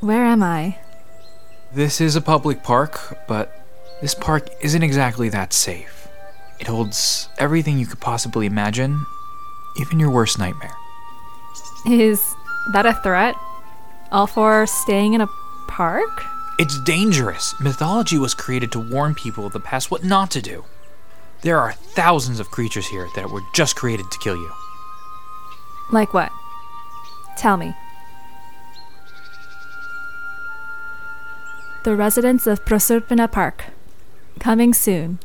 Where am I? This is a public park, but this park isn't exactly that safe. It holds everything you could possibly imagine, even your worst nightmare. Is that a threat? All for staying in a park? It's dangerous. Mythology was created to warn people of the past what not to do. There are thousands of creatures here that were just created to kill you. Like what? Tell me. The residents of Proserpina Park. Coming soon.